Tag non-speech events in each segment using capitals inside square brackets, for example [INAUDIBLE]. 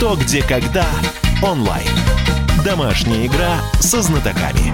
«Что, где, когда» онлайн. Домашняя игра со знатоками.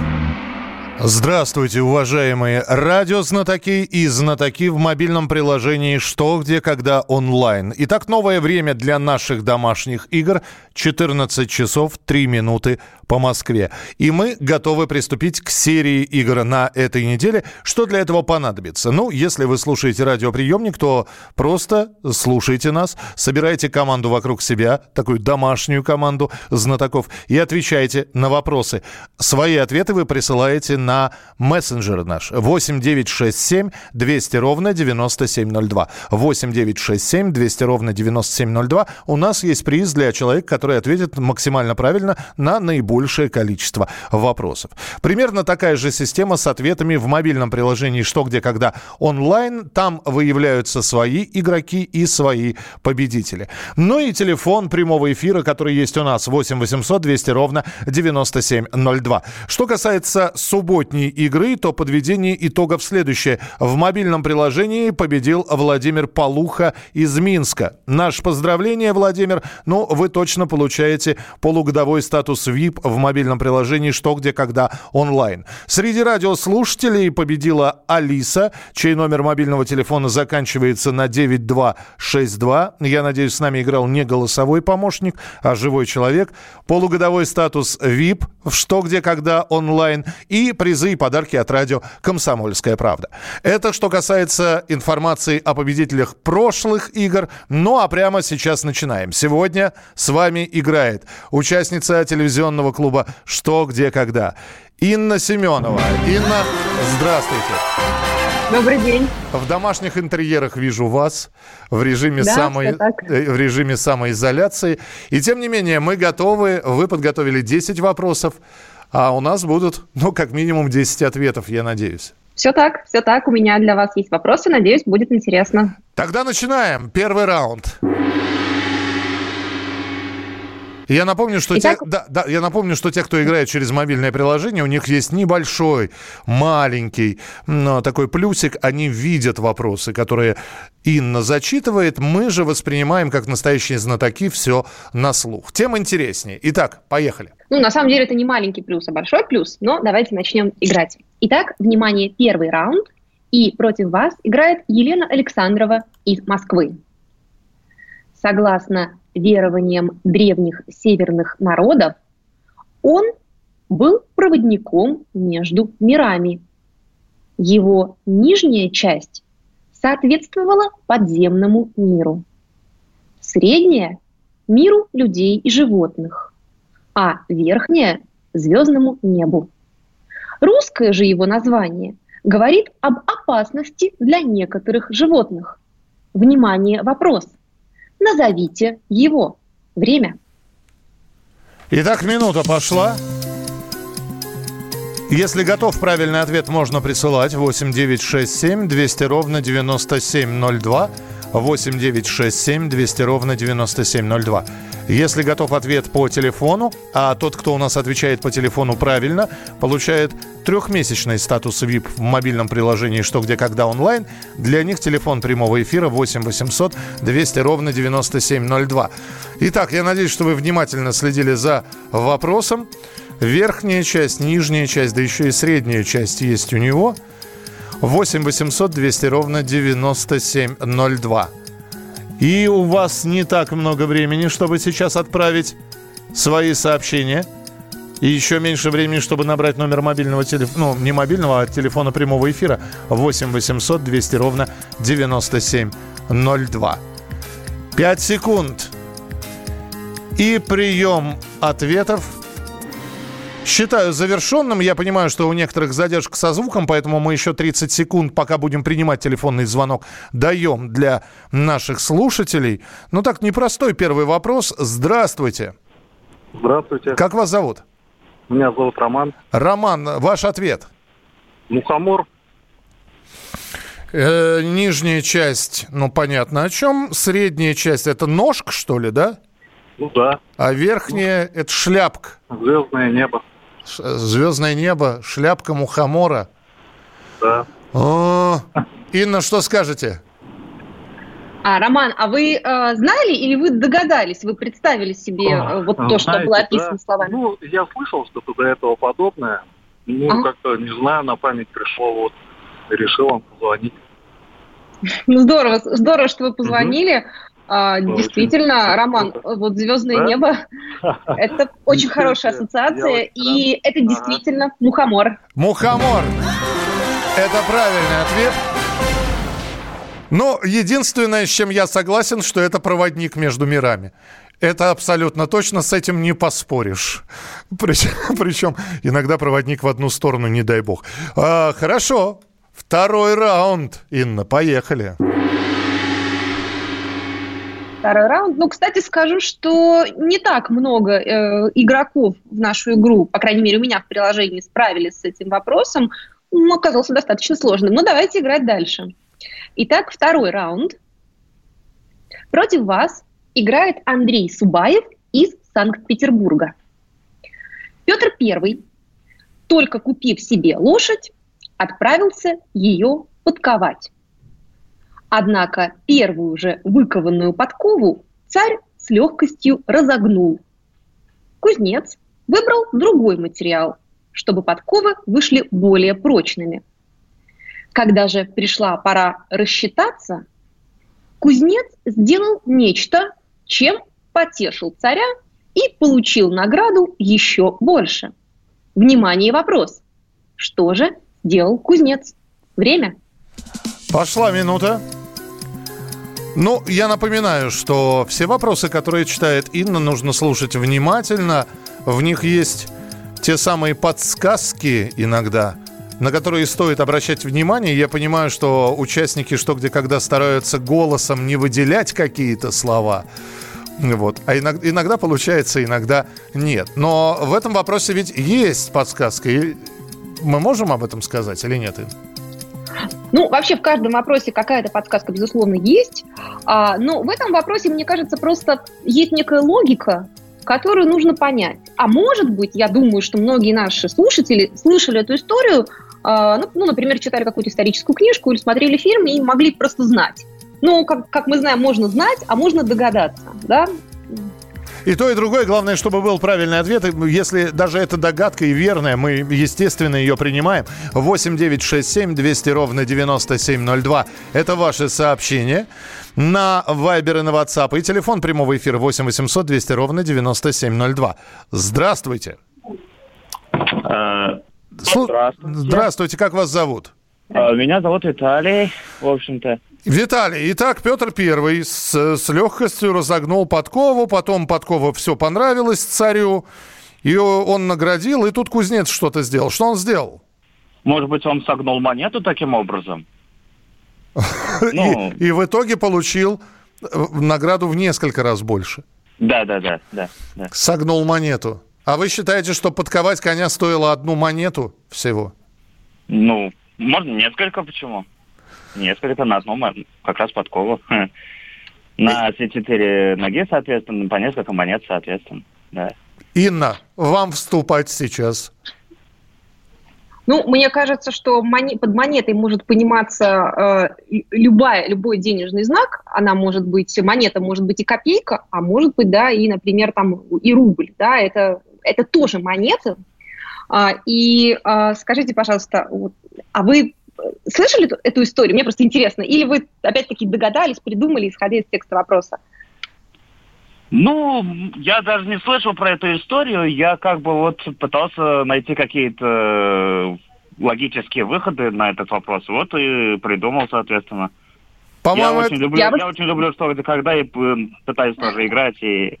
Здравствуйте, уважаемые радиознатоки и знатоки в мобильном приложении «Что, где, когда» онлайн. Итак, новое время для наших домашних игр – 14 часов 3 минуты по Москве. И мы готовы приступить к серии игр на этой неделе. Что для этого понадобится? Ну, если вы слушаете радиоприемник, то просто слушайте нас, собирайте команду вокруг себя, такую домашнюю команду знатоков, и отвечайте на вопросы. Свои ответы вы присылаете на мессенджер наш 8967 200 ровно 9702. 8967 200 ровно 9702. У нас есть приз для человека, который ответит максимально правильно на наиболее большее количество вопросов. Примерно такая же система с ответами в мобильном приложении «Что, где, когда» онлайн. Там выявляются свои игроки и свои победители. Ну и телефон прямого эфира, который есть у нас 8 800 200 ровно 9702. Что касается субботней игры, то подведение итогов следующее. В мобильном приложении победил Владимир Полуха из Минска. Наше поздравление, Владимир. Ну, вы точно получаете полугодовой статус VIP в мобильном приложении «Что, где, когда» онлайн. Среди радиослушателей победила Алиса, чей номер мобильного телефона заканчивается на 9262. Я надеюсь, с нами играл не голосовой помощник, а живой человек. Полугодовой статус VIP в «Что, где, когда» онлайн и призы и подарки от радио «Комсомольская правда». Это что касается информации о победителях прошлых игр. Ну а прямо сейчас начинаем. Сегодня с вами играет участница телевизионного клуба «Что, где, когда». Инна Семенова. Инна, здравствуйте. Добрый день. В домашних интерьерах вижу вас в режиме, да, самой, э, в режиме самоизоляции. И тем не менее, мы готовы. Вы подготовили 10 вопросов, а у нас будут, ну, как минимум 10 ответов, я надеюсь. Все так, все так. У меня для вас есть вопросы. Надеюсь, будет интересно. Тогда начинаем. Первый раунд. Я напомню, что Итак... те, да, да, я напомню, что те, кто играет через мобильное приложение, у них есть небольшой, маленький, но такой плюсик. Они видят вопросы, которые Инна зачитывает. Мы же воспринимаем, как настоящие знатоки, все на слух. Тем интереснее. Итак, поехали. Ну, на самом деле, это не маленький плюс, а большой плюс. Но давайте начнем играть. Итак, внимание, первый раунд. И против вас играет Елена Александрова из Москвы. Согласно верованиям древних северных народов, он был проводником между мирами. Его нижняя часть соответствовала подземному миру, средняя – миру людей и животных, а верхняя – звездному небу. Русское же его название говорит об опасности для некоторых животных. Внимание, вопрос. Назовите его. Время. Итак, минута пошла. Если готов правильный ответ, можно присылать 8967 200 ровно 9702. 8967 200 ровно 9702. Если готов ответ по телефону, а тот, кто у нас отвечает по телефону правильно, получает трехмесячный статус VIP в мобильном приложении «Что, где, когда» онлайн. Для них телефон прямого эфира 8 800 200 ровно 9702. Итак, я надеюсь, что вы внимательно следили за вопросом. Верхняя часть, нижняя часть, да еще и средняя часть есть у него. 8 800 200 ровно 9702. И у вас не так много времени, чтобы сейчас отправить свои сообщения. И еще меньше времени, чтобы набрать номер мобильного телефона, ну, не мобильного, а телефона прямого эфира 8 800 200 ровно 9702. 5 секунд. И прием ответов считаю завершенным. Я понимаю, что у некоторых задержка со звуком, поэтому мы еще 30 секунд, пока будем принимать телефонный звонок, даем для наших слушателей. Ну так, непростой первый вопрос. Здравствуйте. Здравствуйте. Как вас зовут? Меня зовут Роман. Роман, ваш ответ? Мухомор. Э, нижняя часть, ну понятно о чем. Средняя часть это ножка, что ли, да? Ну да. А верхняя это шляпка. Звездное небо. Звездное небо, шляпка мухомора. Да. О, Инна, что скажете? А, Роман, а вы э, знали или вы догадались, вы представили себе э, вот то, что Знаете, было описано да. словами? Ну, я слышал что-то до этого подобное. Ну, Ага. как-то, не знаю, на память пришло, вот, решил вам позвонить. Ну, здорово, здорово, что вы позвонили. А, Очень действительно, круто. Роман, вот звездное Да? небо, [LAUGHS] это очень хорошая ассоциация, и это действительно мухомор. Мухомор. Это правильный ответ. Но единственное, с чем я согласен, что это проводник между мирами. Это абсолютно точно, с этим не поспоришь. Причем, [LAUGHS] причем иногда проводник в одну сторону, не дай бог. А, хорошо, второй раунд. Инна, поехали. Второй раунд. Ну, кстати, скажу, что не так много э, игроков в нашу игру, по крайней мере, у меня в приложении справились с этим вопросом. Он оказался достаточно сложным. Но давайте играть дальше. Итак, второй раунд. Против вас играет Андрей Субаев из Санкт-Петербурга. Петр Первый, только купив себе лошадь, отправился ее подковать. Однако первую же выкованную подкову царь с легкостью разогнул. Кузнец выбрал другой материал, чтобы подковы вышли более прочными. Когда же пришла пора рассчитаться, кузнец сделал нечто, чем потешил царя и получил награду еще больше. Внимание, вопрос. Что же сделал кузнец? Время. Пошла минута. Ну, я напоминаю, что все вопросы, которые читает Инна, нужно слушать внимательно. В них есть те самые подсказки иногда, на которые стоит обращать внимание. Я понимаю, что участники «Что, где, когда» стараются голосом не выделять какие-то слова. Вот. А иногда, иногда получается, иногда нет. Но в этом вопросе ведь есть подсказка. Мы можем об этом сказать или нет, Инна? Ну, вообще в каждом вопросе какая-то подсказка, безусловно, есть. А, но в этом вопросе, мне кажется, просто есть некая логика, которую нужно понять. А может быть, я думаю, что многие наши слушатели слышали эту историю, а, ну, ну, например, читали какую-то историческую книжку или смотрели фильм и могли просто знать. Ну, как, как мы знаем, можно знать, а можно догадаться, да? И то, и другое. Главное, чтобы был правильный ответ. И Если даже эта догадка и верная, мы, естественно, ее принимаем. 8 9 6 7 200 ровно 9702. Это ваши сообщения на Viber и на WhatsApp. И телефон прямого эфира 8 800 200 ровно 9702. Здравствуйте. Слу- Здравствуйте. Здравствуйте. Как вас зовут? э, Меня зовут Виталий, в общем-то. Виталий, итак, Петр Первый с, с легкостью разогнул подкову, потом подкова все понравилось царю, и он наградил, и тут кузнец что-то сделал. Что он сделал? Может быть, он согнул монету таким образом? [LAUGHS] Ну. И, и в итоге получил э, награду в несколько раз больше. Да, да, да, да, да. Согнул монету. А вы считаете, что подковать коня стоило одну монету всего? Ну, можно несколько, почему? Несколько на одну, мо- как раз подкову. Хм. На все четыре ноги, соответственно, по несколько монет, соответственно. Да. Инна, вам вступать сейчас. Ну, мне кажется, что моне- под монетой может пониматься э, любая, любой денежный знак. Она может быть, монета может быть и копейка, а может быть, да, и, например, там и рубль, да, это, это тоже монеты. А, и а, скажите, пожалуйста, вот, а вы слышали эту, историю? Мне просто интересно. Или вы опять-таки догадались, придумали, исходя из текста вопроса? Ну, я даже не слышал про эту историю. Я как бы вот пытался найти какие-то э, логические выходы на этот вопрос. Вот и придумал, соответственно. Я По-моему, очень, это- люблю, Я я, бы- очень люблю что где когда и п- пытаюсь тоже играть и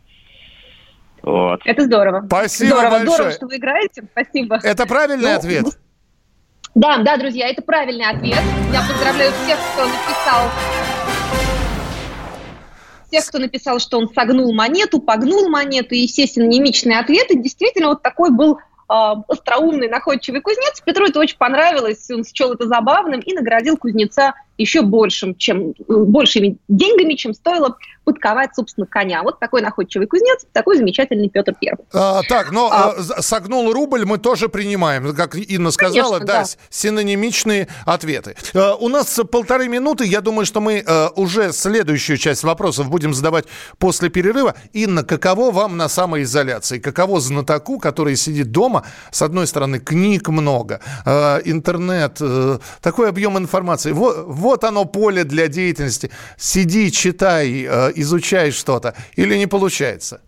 вот. Это здорово. Спасибо здорово, большое. здорово, что вы играете. Спасибо. это правильный Ну, ответ? Да, да, друзья, это правильный ответ. Я поздравляю всех, кто написал тех, кто написал, что он согнул монету, погнул монету, и, естественно, немичные ответы. Действительно, вот такой был э, остроумный, находчивый кузнец. Петру это очень понравилось, он счел это забавным и наградил кузнеца еще большим, чем, большими деньгами, чем стоило подковать, собственно, коня. Вот такой находчивый кузнец, такой замечательный Петр Первый. А, так, но а, а, согнул рубль мы тоже принимаем. Как Инна сказала, Конечно, да, да, синонимичные ответы. А, у нас полторы минуты. Я думаю, что мы а, уже следующую часть вопросов будем задавать после перерыва. Инна, каково вам на самоизоляции? Каково знатоку, который сидит дома? С одной стороны, книг много, а, интернет, а, такой объем информации. Вот, вот оно поле для деятельности. Сиди, читай, а, изучай что-то. Или не получается?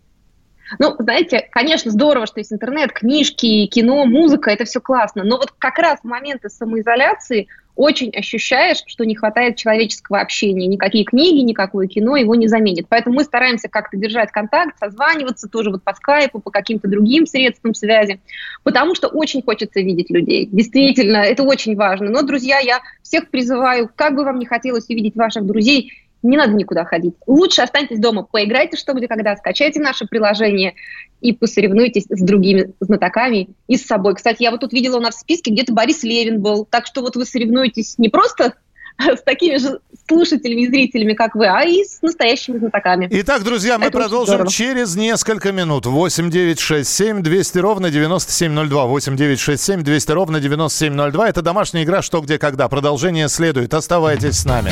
Ну, знаете, конечно, здорово, что есть интернет, книжки, кино, музыка, это все классно. Но вот как раз в моменты самоизоляции очень ощущаешь, что не хватает человеческого общения. Никакие книги, никакое кино его не заменит. Поэтому мы стараемся как-то держать контакт, созваниваться тоже вот по скайпу, по каким-то другим средствам связи, потому что очень хочется видеть людей. Действительно, это очень важно. Но, друзья, я всех призываю, как бы вам не хотелось увидеть ваших друзей, не надо никуда ходить. Лучше останьтесь дома, поиграйте что, где, когда, скачайте наше приложение и посоревнуйтесь с другими знатоками и с собой. Кстати, я вот тут видела у нас в списке, где-то Борис Левин был. Так что вот вы соревнуетесь не просто [LAUGHS] с такими же слушателями и зрителями, как вы, а и с настоящими знатоками. Итак, друзья, мы Это продолжим через несколько минут. 8 9 6 7 200 ровно 9702. 8 9 6 7 200 ровно 9702. Это домашняя игра «Что, где, когда». Продолжение следует. Оставайтесь с нами.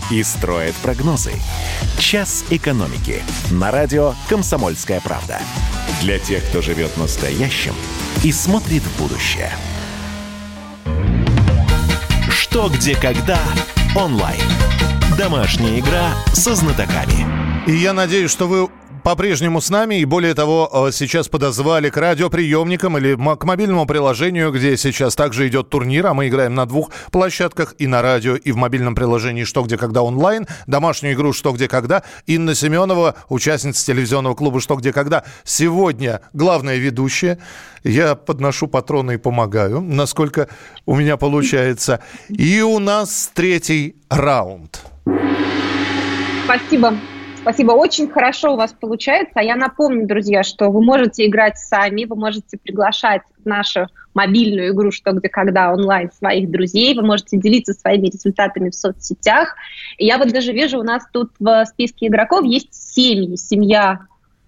и строит прогнозы. «Час экономики» на радио «Комсомольская правда». Для тех, кто живет настоящим и смотрит в будущее. «Что, где, когда» онлайн. Домашняя игра со знатоками. И я надеюсь, что вы по-прежнему с нами, и более того, э, сейчас подозвали к радиоприемникам или к мобильному приложению, где сейчас также идет турнир, а мы играем на двух площадках, и на радио, и в мобильном приложении «Что, где, когда» онлайн, домашнюю игру «Что, где, когда». Инна Семенова, участница телевизионного клуба «Что, где, когда». Сегодня главная ведущая. Я подношу патроны и помогаю, насколько у меня получается. И у нас третий раунд. Спасибо. Спасибо, очень хорошо у вас получается. А я напомню, друзья, что вы можете играть сами, вы можете приглашать нашу мобильную игру «Что, где, когда» онлайн своих друзей, вы можете делиться своими результатами в соцсетях. И я вот даже вижу, у нас тут в списке игроков есть семьи, семья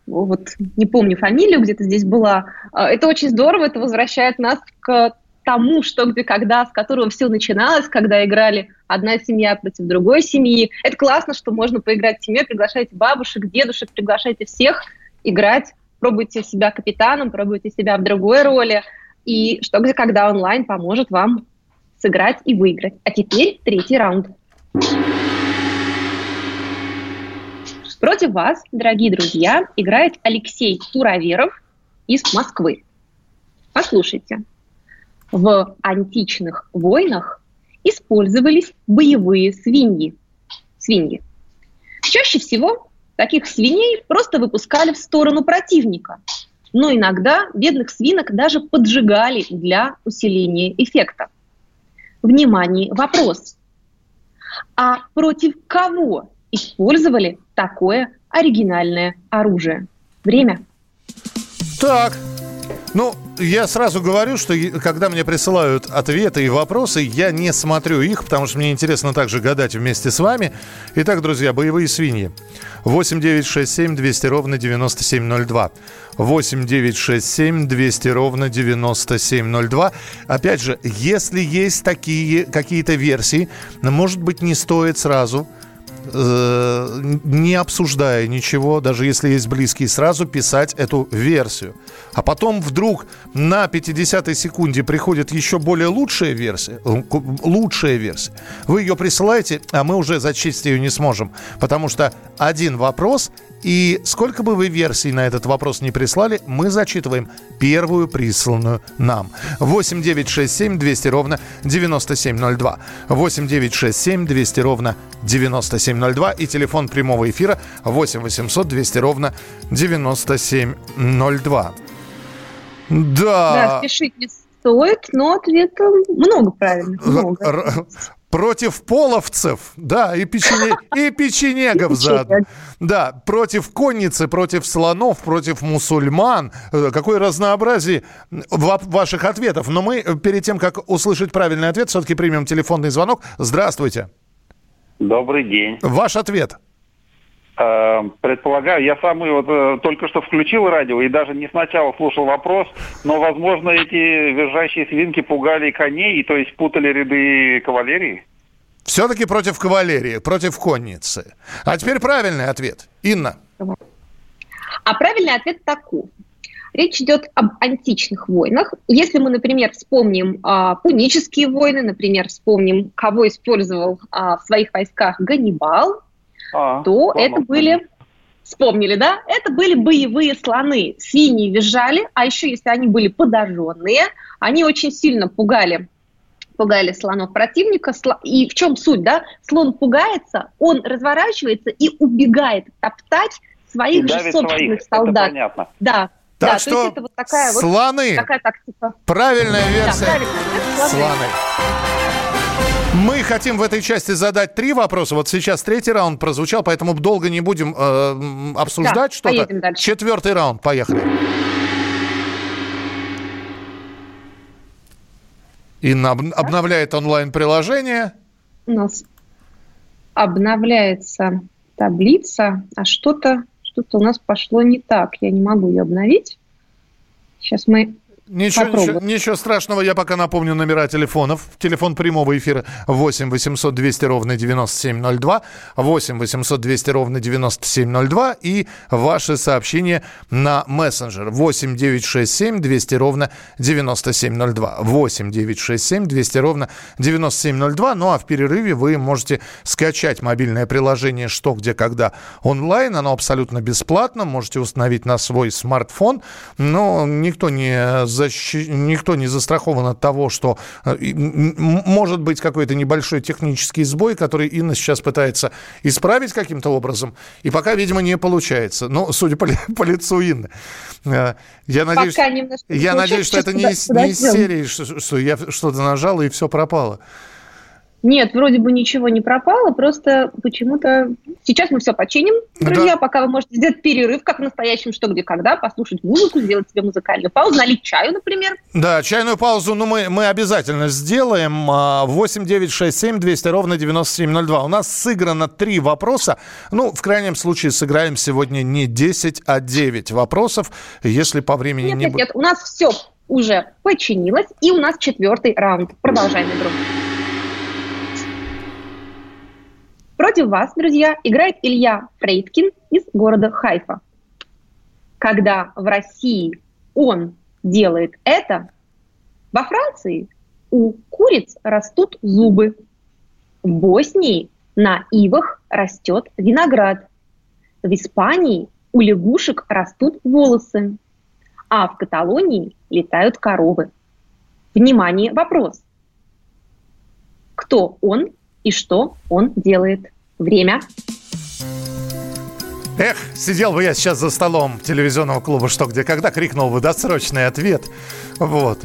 вот не помню фамилию, где-то здесь была. А, это очень здорово, это возвращает нас к тому, что где когда, с которого все начиналось, когда играли одна семья против другой семьи. Это классно, что можно поиграть в семье, приглашайте бабушек, дедушек, приглашайте всех играть, пробуйте себя капитаном, пробуйте себя в другой роли. И что где когда онлайн поможет вам сыграть и выиграть. А теперь третий раунд. Против вас, дорогие друзья, играет Алексей Тураверов из Москвы. Послушайте в античных войнах использовались боевые свиньи. свиньи. Чаще всего таких свиней просто выпускали в сторону противника, но иногда бедных свинок даже поджигали для усиления эффекта. Внимание, вопрос. А против кого использовали такое оригинальное оружие? Время. Так, ну, я сразу говорю, что когда мне присылают ответы и вопросы, я не смотрю их, потому что мне интересно также гадать вместе с вами. Итак, друзья, боевые свиньи. 8 9 6 7 200 ровно 9702. 8 9 6 7 200 ровно 9702. Опять же, если есть такие какие-то версии, может быть, не стоит сразу э, не обсуждая ничего, даже если есть близкие, сразу писать эту версию. А потом вдруг на 50-й секунде приходит еще более лучшая версия, лучшая версия. Вы ее присылаете, а мы уже зачесть ее не сможем, потому что один вопрос И сколько бы вы версий на этот вопрос не прислали, мы зачитываем первую присланную нам. 8 9 6 7 200 ровно 9702. 8 9 6 7 200 ровно 9702. И телефон прямого эфира 8 800 200 ровно 9702. Да. Да, спешить не стоит, но ответа много правильных. Много. Против половцев, да, и, печене, и [LAUGHS] печенегов заодно. Да, против конницы, против слонов, против мусульман. Э, какое разнообразие ваших ответов. Но мы э, перед тем, как услышать правильный ответ, все-таки примем телефонный звонок. Здравствуйте. Добрый день. Ваш ответ. Э, предполагаю, я сам вот э, только что включил радио и даже не сначала слушал вопрос, но, возможно, эти визжащие свинки пугали коней, и то есть путали ряды кавалерии? Все-таки против кавалерии, против конницы. А теперь правильный ответ. Инна. А правильный ответ такой. Речь идет об античных войнах. Если мы, например, вспомним а, пунические войны, например, вспомним, кого использовал а, в своих войсках Ганнибал, а, то это были Вспомнили, да? Это были боевые слоны. Свиньи визжали, а еще если они были подожженные, они очень сильно пугали пугали слонов противника. И в чем суть, да? Слон пугается, он разворачивается и убегает топтать своих же собственных своих. солдат. Это понятно. Да. Так да, что то есть это вот такая слоны. Вот, такая тактика. Правильная версия. Да, слоны. слоны. Мы хотим в этой части задать три вопроса. Вот сейчас третий раунд прозвучал, поэтому долго не будем э, обсуждать да, что-то. Четвертый раунд, поехали. Инна об, обновляет онлайн-приложение. У нас обновляется таблица, а что-то что-то у нас пошло не так. Я не могу ее обновить. Сейчас мы Ничего, ничего, ничего страшного, я пока напомню номера телефонов. Телефон прямого эфира 8 800 200 ровно 9702, 8 800 200 ровно 9702 и ваши сообщения на мессенджер 8 967 200 ровно 9702, 8 967 200 ровно 9702. Ну а в перерыве вы можете скачать мобильное приложение «Что, где, когда» онлайн. Оно абсолютно бесплатно, можете установить на свой смартфон, но никто не защи... никто не застрахован от того, что э, может быть какой-то небольшой технический сбой, который Инна сейчас пытается исправить каким-то образом, и пока, видимо, не получается. Ну, судя по, [LAUGHS] по лицу Инны. Э, я надеюсь, я надеюсь что это не, не из серии, что, что я что-то нажал и все пропало. Нет, вроде бы ничего не пропало, просто почему-то... Сейчас мы все починим, друзья, да. пока вы можете сделать перерыв, как в настоящем «Что, где, когда», послушать музыку, сделать себе музыкальную паузу, налить чаю, например. Да, чайную паузу ну, мы, мы обязательно сделаем. 8 9 6 7 200 ровно 9702. У нас сыграно три вопроса. Ну, в крайнем случае, сыграем сегодня не 10, а 9 вопросов, если по времени нет, не... Нет, нет, у нас все уже починилось, и у нас четвертый раунд. Продолжаем игру. Против вас, друзья, играет Илья Фрейдкин из города Хайфа. Когда в России он делает это, во Франции у куриц растут зубы. В Боснии на ивах растет виноград. В Испании у лягушек растут волосы. А в Каталонии летают коровы. Внимание, вопрос. Кто он и что он делает? Время. Эх, сидел бы я сейчас за столом телевизионного клуба «Что, где, когда» крикнул бы досрочный ответ. Вот.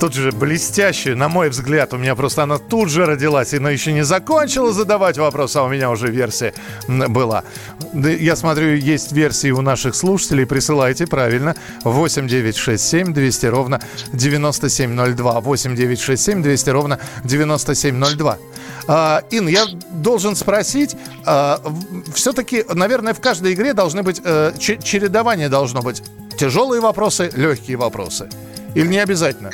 Тут же блестящий, на мой взгляд, у меня просто она тут же родилась, и она еще не закончила задавать вопрос, а у меня уже версия была. Я смотрю, есть версии у наших слушателей, присылайте правильно. 8967 200 ровно 9702. 8967 200 ровно 9702. А, Ин, я должен спросить, а, все-таки, наверное, в каждой игре должны быть, э, чередование должно быть. Тяжелые вопросы, легкие вопросы. Или не обязательно?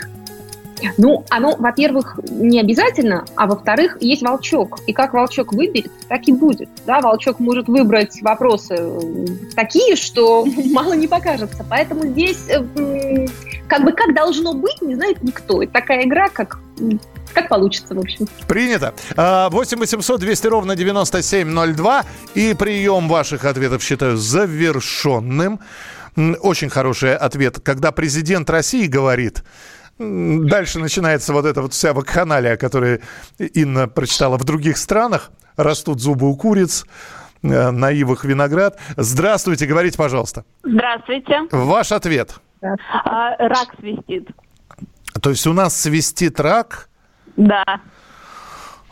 Ну, оно, во-первых, не обязательно, а во-вторых, есть волчок. И как волчок выберет, так и будет. Да, волчок может выбрать вопросы такие, что [LAUGHS] мало не покажется. Поэтому здесь э, как бы как должно быть, не знает никто. Это такая игра, как как получится, в общем. Принято. 8 800 200 ровно 9702. И прием ваших ответов считаю завершенным. Очень хороший ответ. Когда президент России говорит, дальше начинается вот эта вот вся вакханалия, которую Инна прочитала в других странах. Растут зубы у куриц, э, на ивах виноград. Здравствуйте, говорите, пожалуйста. Здравствуйте. Ваш ответ. А, рак свистит. То есть у нас свистит рак? Да.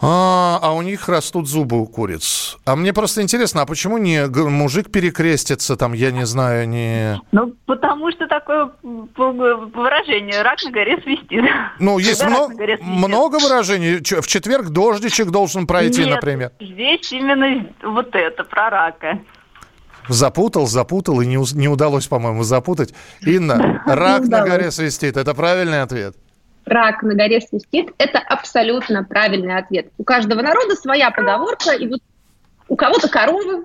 А, а у них растут зубы у куриц. А мне просто интересно, а почему не мужик перекрестится, там, я не знаю, не... Ну, потому что такое выражение «рак на горе свистит». Ну, есть много, много выражений. В четверг дождичек должен пройти, Нет, например. здесь именно вот это, про рака. Запутал, запутал, и не, не удалось, по-моему, запутать. Инна, рак на горе свистит. Это правильный ответ? Рак на горе свистит, это абсолютно правильный ответ. У каждого народа своя поговорка, и вот у кого-то коровы,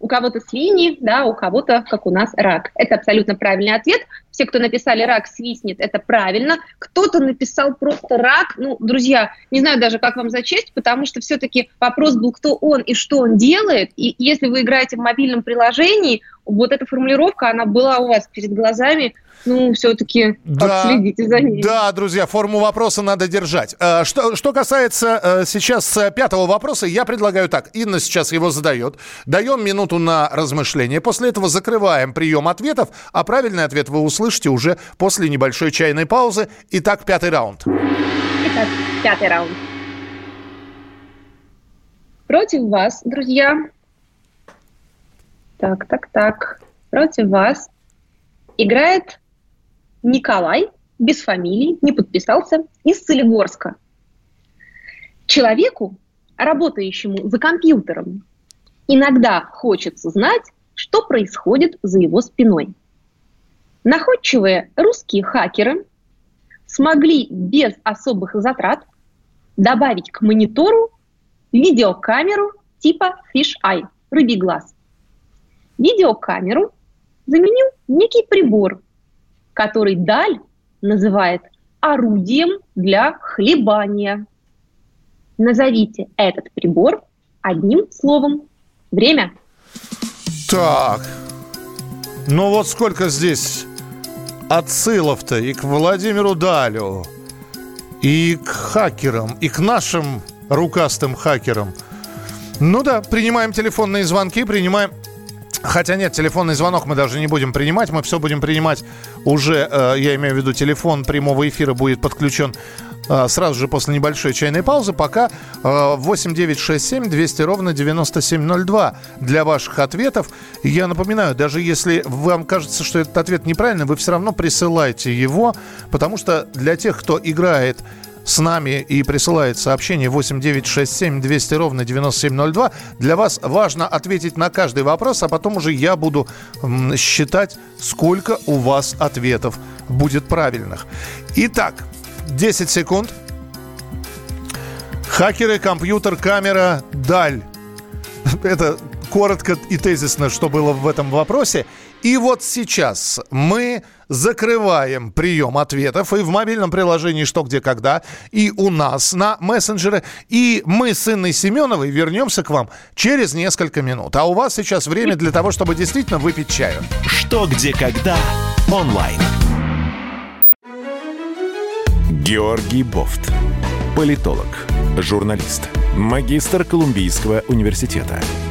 у кого-то свиньи, да, у кого-то, как у нас, рак. Это абсолютно правильный ответ. Все, кто написали «рак свистнет», это правильно. Кто-то написал просто «рак». Ну, друзья, не знаю даже, как вам зачесть, потому что все-таки вопрос был, кто он и что он делает. И если вы играете в мобильном приложении, вот эта формулировка, она была у вас перед глазами – ну, все-таки да, следите за ней. Да, друзья, форму вопроса надо держать. Э, что, что касается э, сейчас э, пятого вопроса, я предлагаю так. Инна сейчас его задает. Даем минуту на размышление. После этого закрываем прием ответов, а правильный ответ вы услышите уже после небольшой чайной паузы. Итак, пятый раунд. Итак, пятый раунд. Против вас, друзья. Так, так, так. Против вас играет Николай, без фамилии, не подписался, из Солигорска. Человеку, работающему за компьютером, иногда хочется знать, что происходит за его спиной. Находчивые русские хакеры смогли без особых затрат добавить к монитору видеокамеру типа Fish Eye, рыбий глаз. Видеокамеру заменил некий прибор, который Даль называет орудием для хлебания. Назовите этот прибор одним словом. Время. Так. Ну вот сколько здесь отсылов-то и к Владимиру Далю, и к хакерам, и к нашим рукастым хакерам. Ну да, принимаем телефонные звонки, принимаем Хотя нет, телефонный звонок мы даже не будем принимать. Мы все будем принимать уже, э, я имею в виду, телефон прямого эфира будет подключен э, сразу же после небольшой чайной паузы. Пока э, 8967 200 ровно 9702 для ваших ответов. Я напоминаю, даже если вам кажется, что этот ответ неправильный, вы все равно присылайте его, потому что для тех, кто играет с нами и присылает сообщение 8967 200 ровно 9702. Для вас важно ответить на каждый вопрос, а потом уже я буду считать, сколько у вас ответов будет правильных. Итак, 10 секунд. Хакеры, компьютер, камера, даль. [LAUGHS] Это коротко и тезисно, что было в этом вопросе. И вот сейчас мы закрываем прием ответов и в мобильном приложении «Что, где, когда», и у нас на мессенджеры. И мы с Инной Семеновой вернемся к вам через несколько минут. А у вас сейчас время для того, чтобы действительно выпить чаю. «Что, где, когда» онлайн. Георгий Бофт. Политолог, журналист, магистр Колумбийского университета –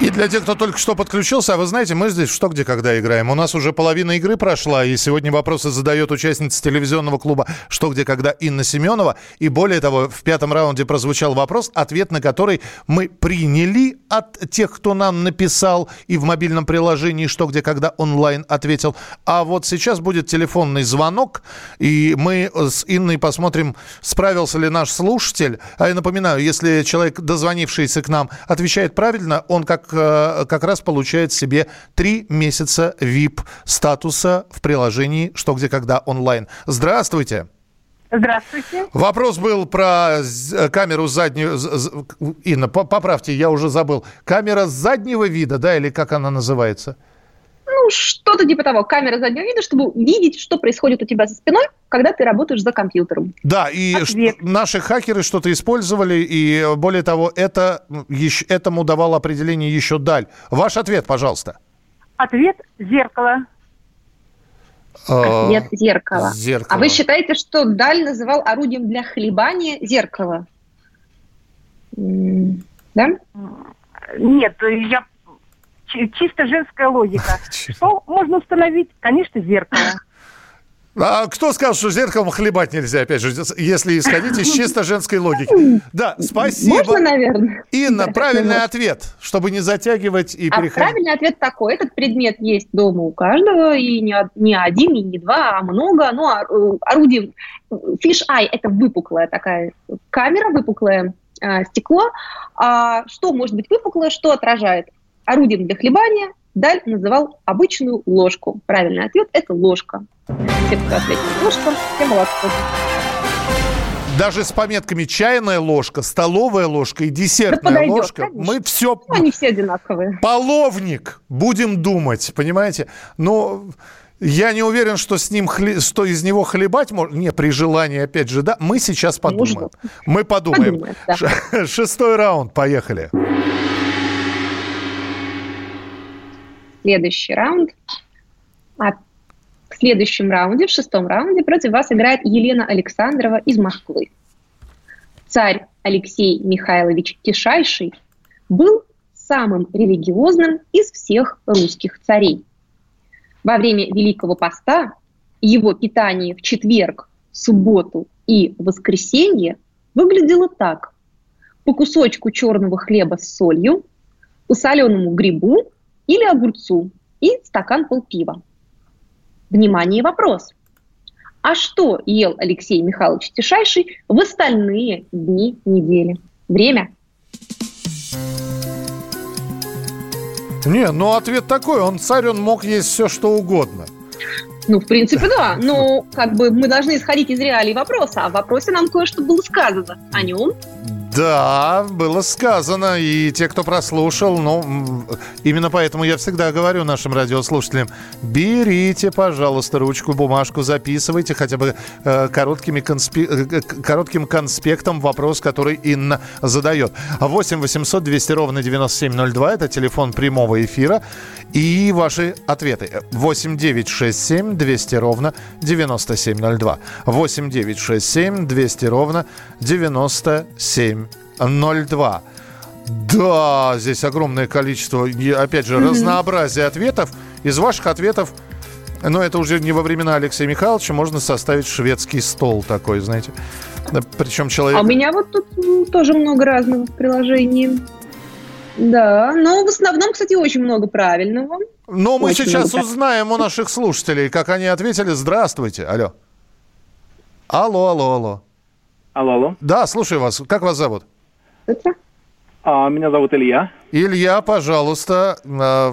И для тех, кто только что подключился, а вы знаете, мы здесь что, где, когда играем. У нас уже половина игры прошла, и сегодня вопросы задает участница телевизионного клуба «Что, где, когда» Инна Семенова. И более того, в пятом раунде прозвучал вопрос, ответ на который мы приняли от тех, кто нам написал, и в мобильном приложении «Что, где, когда» онлайн ответил. А вот сейчас будет телефонный звонок, и мы с Инной посмотрим, справился ли наш слушатель. А я напоминаю, если человек, дозвонившийся к нам, отвечает правильно, он как как раз получает себе три месяца VIP статуса в приложении «Что, где, когда» онлайн. Здравствуйте. Здравствуйте. Вопрос был про э, камеру заднюю. Инна, поправьте, я уже забыл. Камера заднего вида, да, или как она называется? Ну, что-то типа того. Камера заднего вида, чтобы видеть, что происходит у тебя за спиной, когда ты работаешь за компьютером. Да, и наши хакеры что-то использовали, и более того, это, еще, этому давал определение еще даль. Ваш ответ, пожалуйста. Ответ – зеркало. А, ответ – зеркало. зеркало. А вы считаете, что Даль называл орудием для хлебания зеркало? Да? Нет, я чисто женская логика. [LAUGHS] Что можно установить? Конечно, зеркало. А кто сказал, что зеркалом хлебать нельзя, опять же, если исходить из чисто женской логики? Да, спасибо. Можно, наверное. Инна, да, правильный можно. ответ, чтобы не затягивать и а переходить. Правильный ответ такой. Этот предмет есть дома у каждого, и не, не один, и не два, а много. Ну, а, э, орудие... Фиш-ай – это выпуклая такая камера, выпуклое э, стекло. А что может быть выпуклое, что отражает? Орудием для хлебания Даль называл обычную ложку. Правильный ответ – это ложка. Все, кто ответил ложка, все молодцы. Даже с пометками чайная ложка, столовая ложка и десертная да ложка. Конечно. Мы все... Ну, они все одинаковые. Половник, будем думать, понимаете? Но я не уверен, что с ним хле... что из него хлебать можно. Не, при желании, опять же, да. Мы сейчас подумаем. Можно. Мы подумаем. подумаем да. Шестой раунд, поехали. Следующий раунд. А в следующем раунде, в шестом раунде, против вас играет Елена Александрова из Москвы. Царь Алексей Михайлович Тишайший был самым религиозным из всех русских царей. Во время Великого Поста его питание в четверг, субботу и воскресенье выглядело так. По кусочку черного хлеба с солью, по соленому грибу или огурцу и стакан полпива. Внимание, вопрос. А что ел Алексей Михайлович Тишайший в остальные дни недели? Время. Не, ну ответ такой, он царь, он мог есть все, что угодно. Ну, в принципе, да. Но как бы мы должны исходить из реалий вопроса. А в вопросе нам кое-что было сказано о нем. Да, было сказано, и те, кто прослушал, ну, именно поэтому я всегда говорю нашим радиослушателям, берите, пожалуйста, ручку, бумажку, записывайте хотя бы э, короткими конспе... Э, коротким конспектом вопрос, который Инна задает. 8 800 200 ровно 9702, это телефон прямого эфира, и ваши ответы. 8 9 6 7 200 ровно 9702. 8 9 6 7 200 ровно 97 02. Да, здесь огромное количество, опять же, mm-hmm. разнообразие ответов. Из ваших ответов, но это уже не во времена Алексея Михайловича, можно составить шведский стол такой, знаете. Причем человек... А у меня вот тут ну, тоже много разных приложений. Да, но в основном, кстати, очень много правильного. Но мы очень сейчас много. узнаем у наших слушателей, как они ответили. Здравствуйте. Алло. Алло, алло, алло. Алло, алло. Да, слушаю вас. Как вас зовут? Здравствуйте. А, меня зовут Илья. Илья, пожалуйста, а,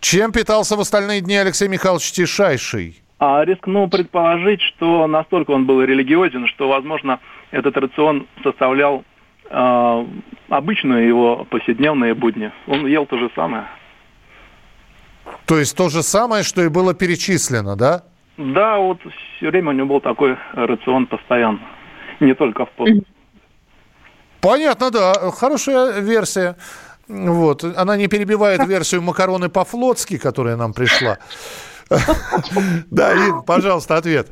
чем питался в остальные дни Алексей Михайлович Тишайший? А, рискну предположить, что настолько он был религиозен, что, возможно, этот рацион составлял э, обычные его повседневные будни. Он ел то же самое. То есть то же самое, что и было перечислено, да? Да, вот все время у него был такой рацион постоянно. Не только в пост. Понятно, да. Хорошая версия. Вот. Она не перебивает [LAUGHS] версию макароны по-флотски, которая нам пришла. [LAUGHS] Да, Ин, пожалуйста, ответ.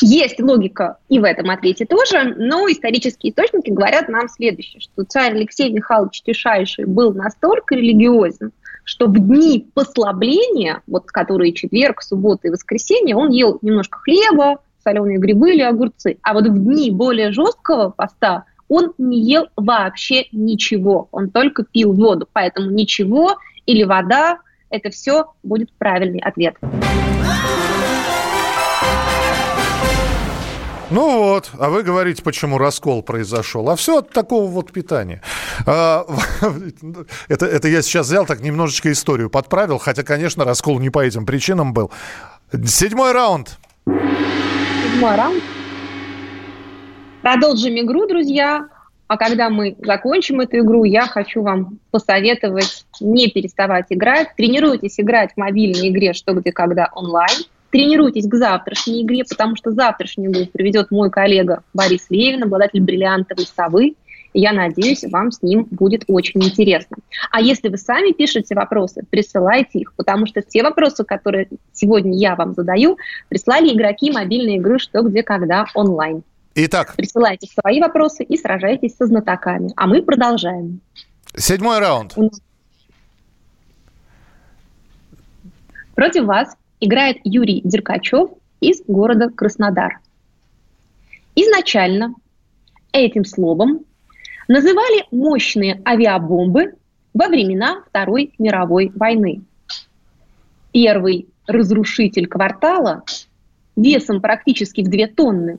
Есть логика и в этом ответе тоже, но исторические источники говорят нам следующее, что царь Алексей Михайлович Тишайший был настолько религиозен, что в дни послабления, вот которые четверг, суббота и воскресенье, он ел немножко хлеба, соленые грибы или огурцы. А вот в дни более жесткого поста он не ел вообще ничего, он только пил воду. Поэтому ничего или вода – это все будет правильный ответ. Ну вот, а вы говорите, почему раскол произошел. А все от такого вот питания. А, [LAUGHS] это, это я сейчас взял так немножечко историю подправил, хотя, конечно, раскол не по этим причинам был. Седьмой раунд. Седьмой раунд. Продолжим игру, друзья. А когда мы закончим эту игру, я хочу вам посоветовать не переставать играть. Тренируйтесь играть в мобильной игре «Что, где, когда» онлайн – Тренируйтесь к завтрашней игре, потому что завтрашнюю игру приведет мой коллега Борис Левин, обладатель бриллиантовой совы. Я надеюсь, вам с ним будет очень интересно. А если вы сами пишете вопросы, присылайте их, потому что те вопросы, которые сегодня я вам задаю, прислали игроки мобильной игры «Что, где, когда» онлайн. Итак. Присылайте свои вопросы и сражайтесь со знатоками. А мы продолжаем. Седьмой раунд. Против вас играет Юрий Деркачев из города Краснодар. Изначально этим словом называли мощные авиабомбы во времена Второй мировой войны. Первый разрушитель квартала весом практически в 2 тонны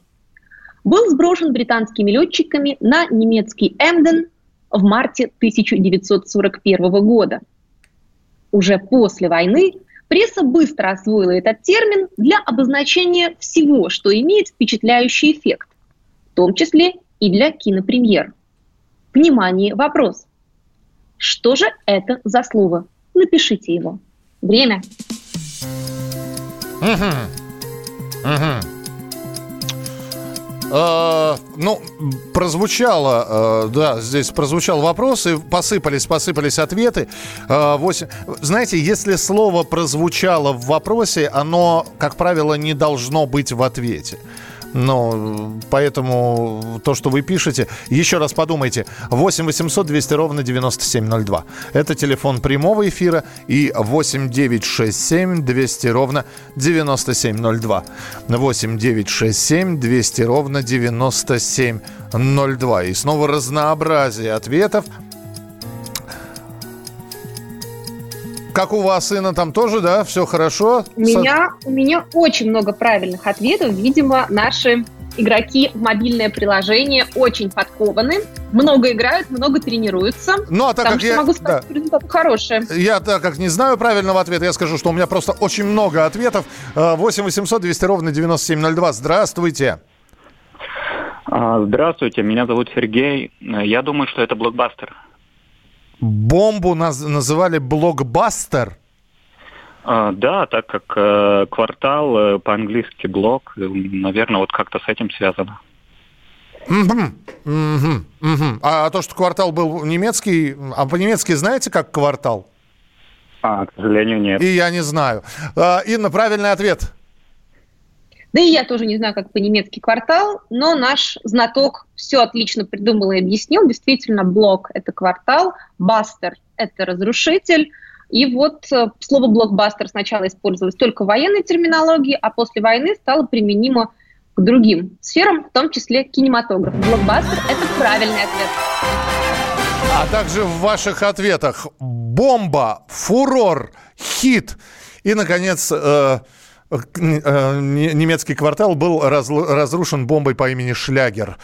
был сброшен британскими летчиками на немецкий Эмден в марте 1941 года. Уже после войны Пресса быстро освоила этот термин для обозначения всего, что имеет впечатляющий эффект, в том числе и для кинопремьер. Внимание, вопрос. Что же это за слово? Напишите его. Время. Угу. Угу. Э, ну, прозвучало, э, да, здесь прозвучал вопрос, и посыпались, посыпались ответы. Э, 8... Знаете, если слово прозвучало в вопросе, оно, как правило, не должно быть в ответе. Ну, поэтому то, что вы пишете, еще раз подумайте. 8 800 200 ровно 9702. Это телефон прямого эфира и 8 967 200 ровно 9702. 8 967 200 ровно 9702. И снова разнообразие ответов – Как у вас, Инна, там тоже, да, все хорошо? У меня, у меня очень много правильных ответов. Видимо, наши игроки в мобильное приложение очень подкованы, много играют, много тренируются. Ну, а так как я... могу сказать, да. результаты хорошие. Я так как не знаю правильного ответа, я скажу, что у меня просто очень много ответов. 8 800 200 ровно 9702. Здравствуйте. А, здравствуйте, меня зовут Сергей. Я думаю, что это блокбастер бомбу наз- называли блокбастер? А, да, так как э, квартал э, по-английски блок, э, наверное, вот как-то с этим связано. А, а то, что квартал был немецкий, а по-немецки знаете, как квартал? А, к сожалению, нет. И я не знаю. А, Инна, правильный ответ. Да и я тоже не знаю, как по-немецки квартал, но наш знаток все отлично придумал и объяснил. Действительно, блок – это квартал, бастер – это разрушитель. И вот э, слово блокбастер сначала использовалось только в военной терминологии, а после войны стало применимо к другим сферам, в том числе кинематограф. Блокбастер – это правильный ответ. А также в ваших ответах бомба, фурор, хит и, наконец, Э, немецкий квартал был разрушен бомбой по имени Шлягер.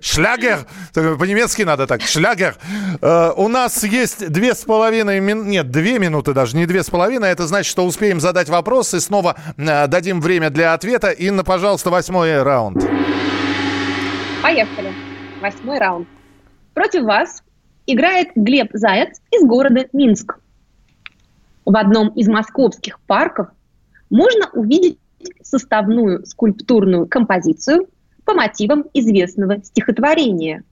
Шлягер! По-немецки надо так. Шлягер. Э, у нас есть две с половиной нет, две минуты даже, не две с половиной. Это значит, что успеем задать вопрос и снова э, дадим время для ответа. Инна, пожалуйста, восьмой раунд. Поехали. Восьмой раунд. Против вас играет Глеб Заяц из города Минск в одном из московских парков можно увидеть составную скульптурную композицию по мотивам известного стихотворения.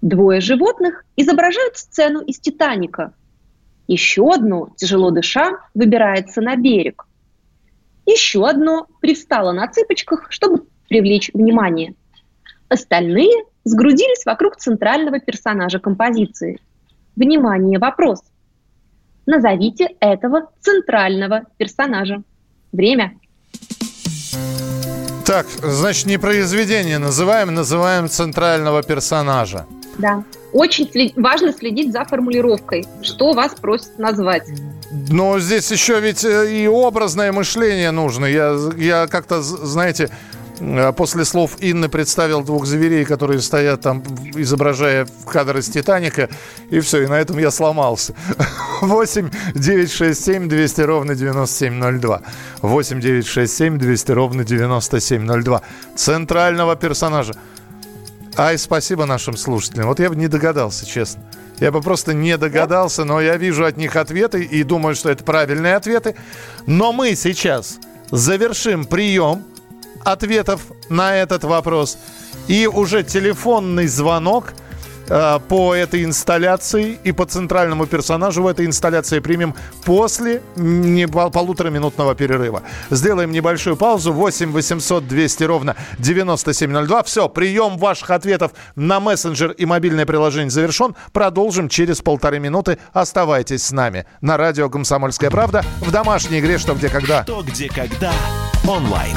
Двое животных изображают сцену из «Титаника». Еще одно, тяжело дыша, выбирается на берег. Еще одно привстало на цыпочках, чтобы привлечь внимание. Остальные сгрудились вокруг центрального персонажа композиции. Внимание, вопрос. Назовите этого центрального персонажа. Время. Так, значит, не произведение называем, называем центрального персонажа. Да. Очень след... важно следить за формулировкой, что вас просят назвать. Но здесь еще ведь э, и образное мышление нужно. Я, я как-то, знаете, после слов Инны представил двух зверей, которые стоят там, изображая кадр из «Титаника», и все, и на этом я сломался. 8 967 200 ровно 9702. 8 967 200 ровно 9702. Центрального персонажа. Ай, спасибо нашим слушателям. Вот я бы не догадался, честно. Я бы просто не догадался, но я вижу от них ответы и думаю, что это правильные ответы. Но мы сейчас завершим прием ответов на этот вопрос. И уже телефонный звонок – Э, по этой инсталляции и по центральному персонажу в этой инсталляции примем после не, полутораминутного перерыва. Сделаем небольшую паузу. 8 800 200 ровно 9702. Все, прием ваших ответов на мессенджер и мобильное приложение завершен. Продолжим через полторы минуты. Оставайтесь с нами на радио «Комсомольская правда» в домашней игре «Что, где, когда». Что, где, когда онлайн.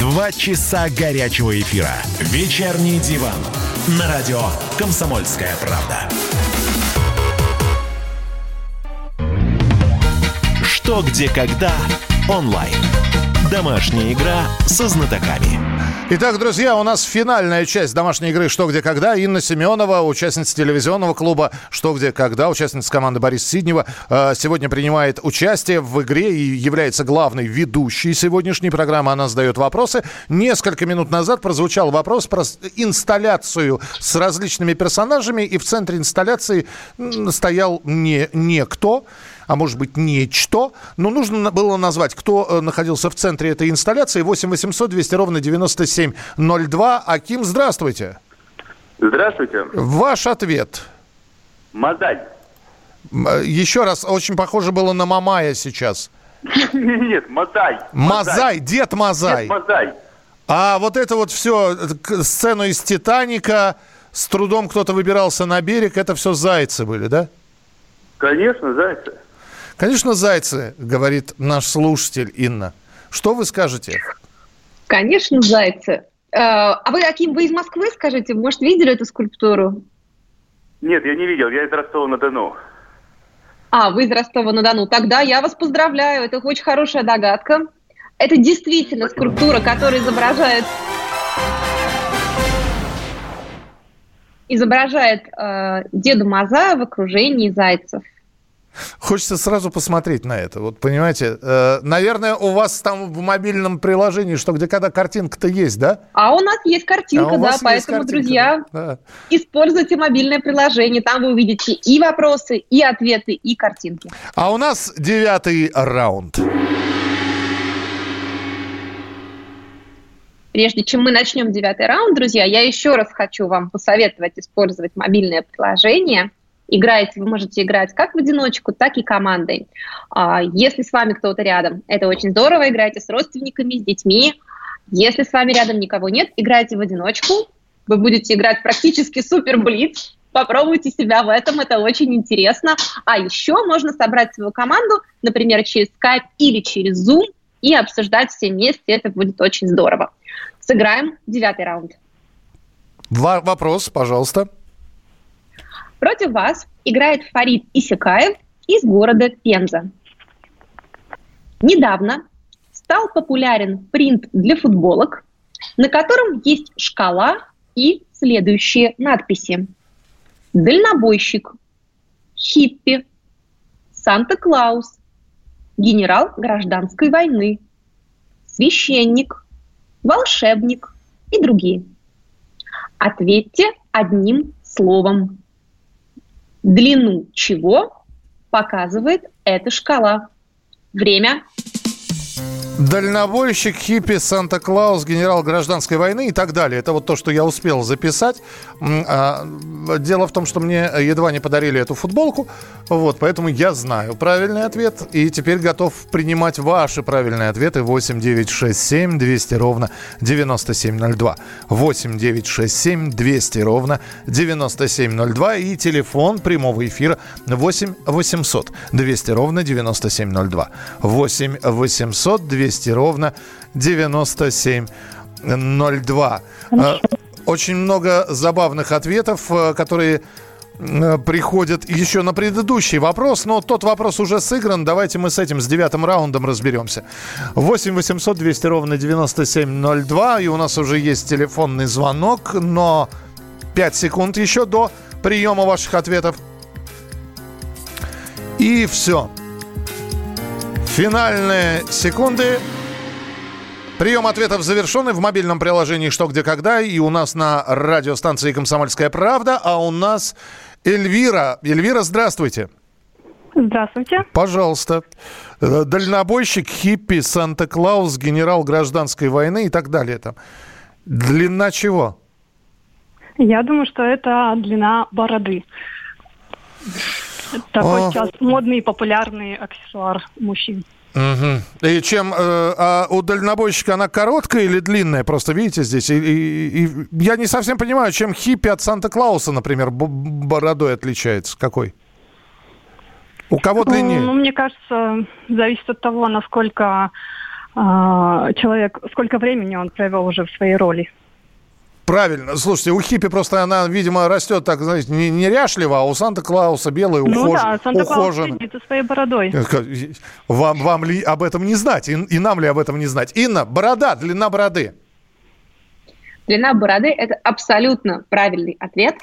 Два часа горячего эфира. Вечерний диван. На радио «Комсомольская правда». Что, где, когда онлайн. Домашняя игра со знатоками. Итак, друзья, у нас финальная часть домашней игры «Что, где, когда». Инна Семенова, участница телевизионного клуба «Что, где, когда», участница команды Борис Сиднева, э, сегодня принимает участие в игре и является главной ведущей сегодняшней программы. Она задает вопросы. Несколько минут назад прозвучал вопрос про инсталляцию с различными персонажами, и в центре инсталляции стоял не некто, а может быть нечто. Но нужно было назвать, кто э, находился в центре этой инсталляции. 8 800 200 ровно 9702. Аким, здравствуйте. Здравствуйте. Ваш ответ. Мозаль. Э, еще раз, очень похоже было на Мамая сейчас. Нет, Мазай. Мазай, дед Мазай. Дед Мазай. А вот это вот все, сцену из «Титаника», с трудом кто-то выбирался на берег, это все зайцы были, да? Конечно, зайцы. Конечно, зайцы, говорит наш слушатель Инна. Что вы скажете? Конечно, зайцы. Э, а вы, Аким, вы из Москвы, скажите? Может, видели эту скульптуру? Нет, я не видел. Я из Ростова-на-Дону. А, вы из Ростова-на-Дону. Тогда я вас поздравляю. Это очень хорошая догадка. Это действительно скульптура, которая изображает изображает э, Деда Маза в окружении зайцев. Хочется сразу посмотреть на это. Вот понимаете, э, наверное, у вас там в мобильном приложении, что где когда картинка-то есть, да? А у нас есть картинка, а да, поэтому, картинка, друзья, да. используйте мобильное приложение. Там вы увидите и вопросы, и ответы, и картинки. А у нас девятый раунд. Прежде чем мы начнем девятый раунд, друзья, я еще раз хочу вам посоветовать использовать мобильное приложение – играете, вы можете играть как в одиночку, так и командой. А, если с вами кто-то рядом, это очень здорово, играйте с родственниками, с детьми. Если с вами рядом никого нет, играйте в одиночку, вы будете играть практически супер блиц, попробуйте себя в этом, это очень интересно. А еще можно собрать свою команду, например, через Skype или через Zoom, и обсуждать все вместе, это будет очень здорово. Сыграем девятый раунд. Вопрос, пожалуйста. Против вас играет Фарид Исекаев из города Пенза. Недавно стал популярен принт для футболок, на котором есть шкала и следующие надписи. Дальнобойщик, хиппи, Санта-Клаус, генерал гражданской войны, священник, волшебник, и другие. Ответьте одним словом. Длину чего показывает эта шкала? Время. Дальнобойщик, хиппи, Санта-Клаус, генерал гражданской войны и так далее. Это вот то, что я успел записать. А, дело в том, что мне едва не подарили эту футболку, вот, поэтому я знаю правильный ответ и теперь готов принимать ваши правильные ответы 8 9 6 7 200 ровно 9702. 8 9 6 7 200 ровно 9702 и телефон прямого эфира 8 800 200 ровно 9702. 8 800 200 200 ровно 9702. Хорошо. Э, очень много забавных ответов, э, которые э, приходят еще на предыдущий вопрос, но тот вопрос уже сыгран. Давайте мы с этим, с девятым раундом разберемся. 8 800 200 ровно 9702. И у нас уже есть телефонный звонок, но 5 секунд еще до приема ваших ответов. И все. Финальные секунды. Прием ответов завершенный в мобильном приложении «Что, где, когда». И у нас на радиостанции «Комсомольская правда». А у нас Эльвира. Эльвира, здравствуйте. Здравствуйте. Пожалуйста. Э, дальнобойщик, хиппи, Санта-Клаус, генерал гражданской войны и так далее. Там. Длина чего? Я думаю, что это длина бороды. Такой О. сейчас модный и популярный аксессуар мужчин. Угу. И чем э, а у дальнобойщика она короткая или длинная? Просто видите здесь. И, и, и я не совсем понимаю, чем хиппи от Санта-Клауса, например, бородой отличается. Какой? У кого длиннее? Ну, мне кажется, зависит от того, насколько э, человек, сколько времени он провел уже в своей роли. Правильно. Слушайте, у хиппи просто она, видимо, растет так, знаете, не неряшливо, а у Санта-Клауса белый, ухож... Ну да, Санта-Клаус за своей бородой. Вам, вам ли об этом не знать? И, и нам ли об этом не знать? Инна, борода, длина бороды. Длина бороды – это абсолютно правильный ответ.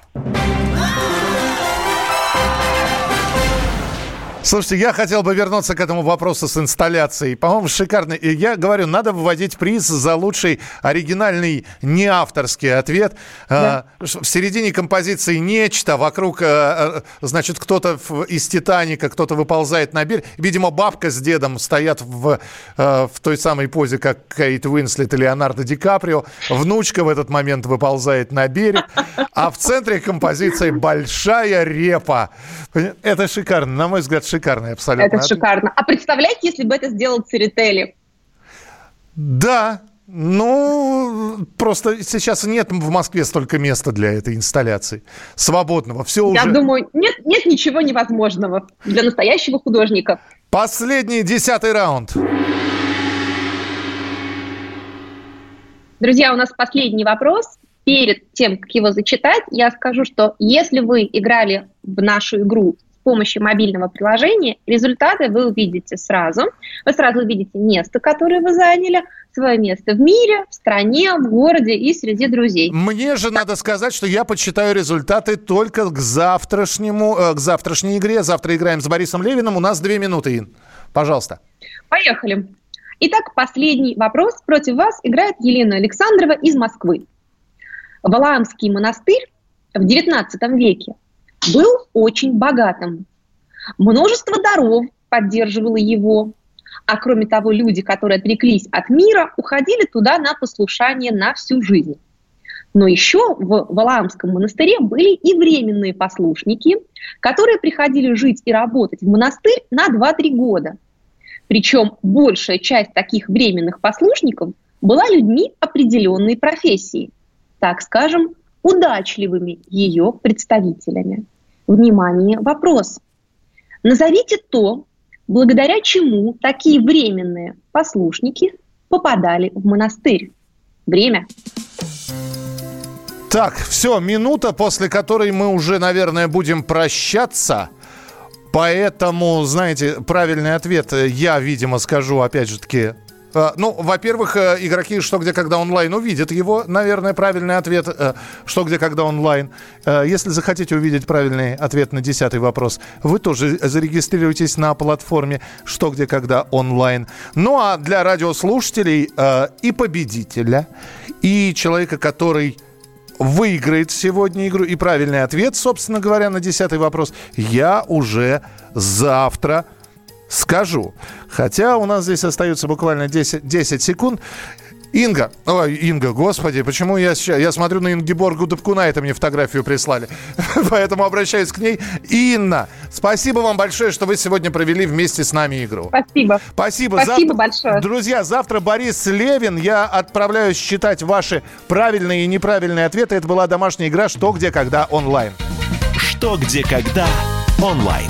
Слушайте, я хотел бы вернуться к этому вопросу с инсталляцией. По-моему, шикарно. И я говорю, надо выводить приз за лучший оригинальный неавторский ответ. Да. В середине композиции нечто, вокруг, э, э, значит, кто-то из «Титаника», кто-то выползает на берег. Видимо, бабка с дедом стоят в, э, в той самой позе, как Кейт Уинслет и Леонардо Ди Каприо. Внучка в этот момент выползает на берег. А в центре композиции большая репа. Это шикарно. На мой взгляд, шикарно шикарный абсолютно. Это шикарно. А представляете, если бы это сделал Церетели? Да, ну, просто сейчас нет в Москве столько места для этой инсталляции. Свободного. Все Я уже... думаю, нет, нет ничего невозможного для настоящего художника. Последний, десятый раунд. Друзья, у нас последний вопрос. Перед тем, как его зачитать, я скажу, что если вы играли в нашу игру помощью мобильного приложения результаты вы увидите сразу. Вы сразу увидите место, которое вы заняли, свое место в мире, в стране, в городе и среди друзей. Мне же надо сказать, что я почитаю результаты только к завтрашнему, э, к завтрашней игре. Завтра играем с Борисом Левиным. У нас две минуты, Ин. Пожалуйста. Поехали. Итак, последний вопрос. Против вас играет Елена Александрова из Москвы. Валаамский монастырь в XIX веке был очень богатым. Множество даров поддерживало его. А кроме того, люди, которые отреклись от мира, уходили туда на послушание на всю жизнь. Но еще в Валаамском монастыре были и временные послушники, которые приходили жить и работать в монастырь на 2-3 года. Причем большая часть таких временных послушников была людьми определенной профессии, так скажем, удачливыми ее представителями. Внимание, вопрос. Назовите то, благодаря чему такие временные послушники попадали в монастырь. Время. Так, все, минута, после которой мы уже, наверное, будем прощаться. Поэтому, знаете, правильный ответ я, видимо, скажу, опять же таки, ну, во-первых, э, игроки «Что, где, когда онлайн» увидят его, наверное, правильный ответ э, «Что, где, когда онлайн». Если захотите увидеть правильный ответ на десятый вопрос, вы тоже зарегистрируйтесь на платформе «Что, где, когда онлайн». Ну, а для радиослушателей и победителя, и человека, который выиграет сегодня игру. И правильный ответ, собственно говоря, на десятый вопрос я уже завтра скажу. Хотя у нас здесь остается буквально 10, 10 секунд. Инга, ой, Инга, господи, почему я сейчас, я смотрю на Ингеборгу Дубкуна, это мне фотографию прислали, [LAUGHS] поэтому обращаюсь к ней. Инна, спасибо вам большое, что вы сегодня провели вместе с нами игру. Спасибо. Спасибо. Спасибо завтра, большое. Друзья, завтра Борис Левин, я отправляюсь считать ваши правильные и неправильные ответы. Это была домашняя игра «Что, где, когда» онлайн. Что, где, когда онлайн.